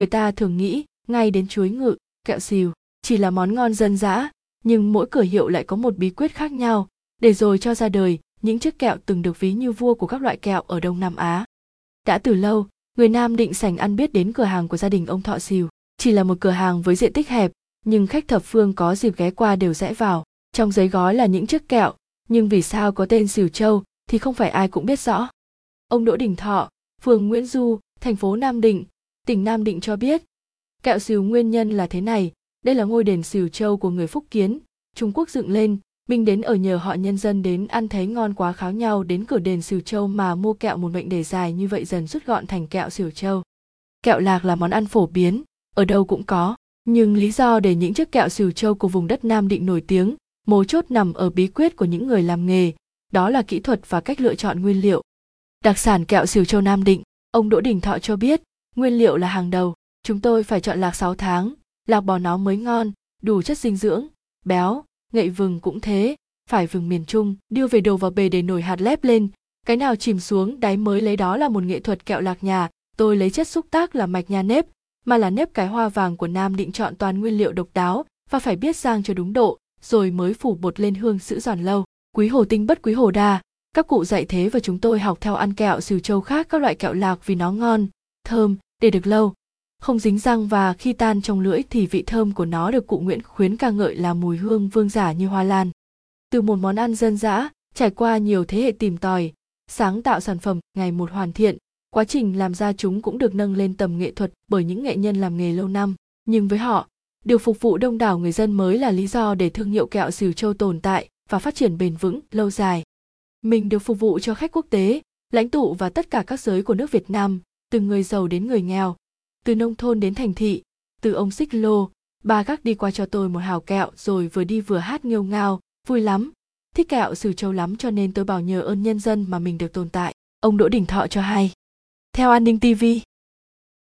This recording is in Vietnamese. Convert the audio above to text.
người ta thường nghĩ, ngay đến chuối ngự, kẹo xìu, chỉ là món ngon dân dã, nhưng mỗi cửa hiệu lại có một bí quyết khác nhau. Để rồi cho ra đời, những chiếc kẹo từng được ví như vua của các loại kẹo ở đông nam á. Đã từ lâu, người nam định sành ăn biết đến cửa hàng của gia đình ông thọ xìu. Chỉ là một cửa hàng với diện tích hẹp, nhưng khách thập phương có dịp ghé qua đều rẽ vào. Trong giấy gói là những chiếc kẹo, nhưng vì sao có tên xìu châu thì không phải ai cũng biết rõ. Ông đỗ đình thọ, phường nguyễn du, thành phố nam định tỉnh nam định cho biết, kẹo xìu nguyên nhân là thế này. Đây là ngôi đền xìu châu của người phúc kiến. Trung quốc dựng lên, binh đến ở nhờ họ nhân dân đến ăn thấy ngon quá kháo nhau đến cửa đền xìu châu mà mua kẹo một mệnh đề dài như vậy dần rút gọn thành kẹo xìu châu. Kẹo lạc là món ăn phổ biến, ở đâu cũng có. Nhưng lý do để những chiếc kẹo xìu châu của vùng đất nam định nổi tiếng, mấu chốt nằm ở bí quyết của những người làm nghề, đó là kỹ thuật và cách lựa chọn nguyên liệu. Đặc sản kẹo xìu châu nam định, ông đỗ đình thọ cho biết nguyên liệu là hàng đầu. Chúng tôi phải chọn lạc 6 tháng. Lạc bò nó mới ngon, đủ chất dinh dưỡng. Béo, ngậy vừng cũng thế. Phải vừng miền trung, đưa về đồ vào bề để nổi hạt lép lên. Cái nào chìm xuống, đáy mới lấy đó là một nghệ thuật kẹo lạc nhà. Tôi lấy chất xúc tác là mạch nha nếp, mà là nếp cái hoa vàng của nam định chọn toàn nguyên liệu độc đáo và phải biết rang cho đúng độ, rồi mới phủ bột lên hương giữ giòn lâu. Quý hồ tinh bất quý hồ đa. Các cụ dạy thế và chúng tôi học theo ăn kẹo xìu châu khác các loại kẹo lạc vì nó ngon, thơm để được lâu không dính răng và khi tan trong lưỡi thì vị thơm của nó được cụ Nguyễn Khuyến ca ngợi là mùi hương vương giả như hoa lan. Từ một món ăn dân dã, trải qua nhiều thế hệ tìm tòi, sáng tạo sản phẩm ngày một hoàn thiện, quá trình làm ra chúng cũng được nâng lên tầm nghệ thuật bởi những nghệ nhân làm nghề lâu năm. Nhưng với họ, điều phục vụ đông đảo người dân mới là lý do để thương hiệu kẹo xỉu châu tồn tại và phát triển bền vững lâu dài. Mình được phục vụ cho khách quốc tế, lãnh tụ và tất cả các giới của nước Việt Nam, từ người giàu đến người nghèo, từ nông thôn đến thành thị từ ông xích lô bà gác đi qua cho tôi một hào kẹo rồi vừa đi vừa hát nghêu ngao vui lắm. Thích kẹo xử châu lắm cho nên tôi bảo nhờ ơn nhân dân mà mình được tồn tại. Ông đỗ đình thọ cho hay. Theo an ninh tv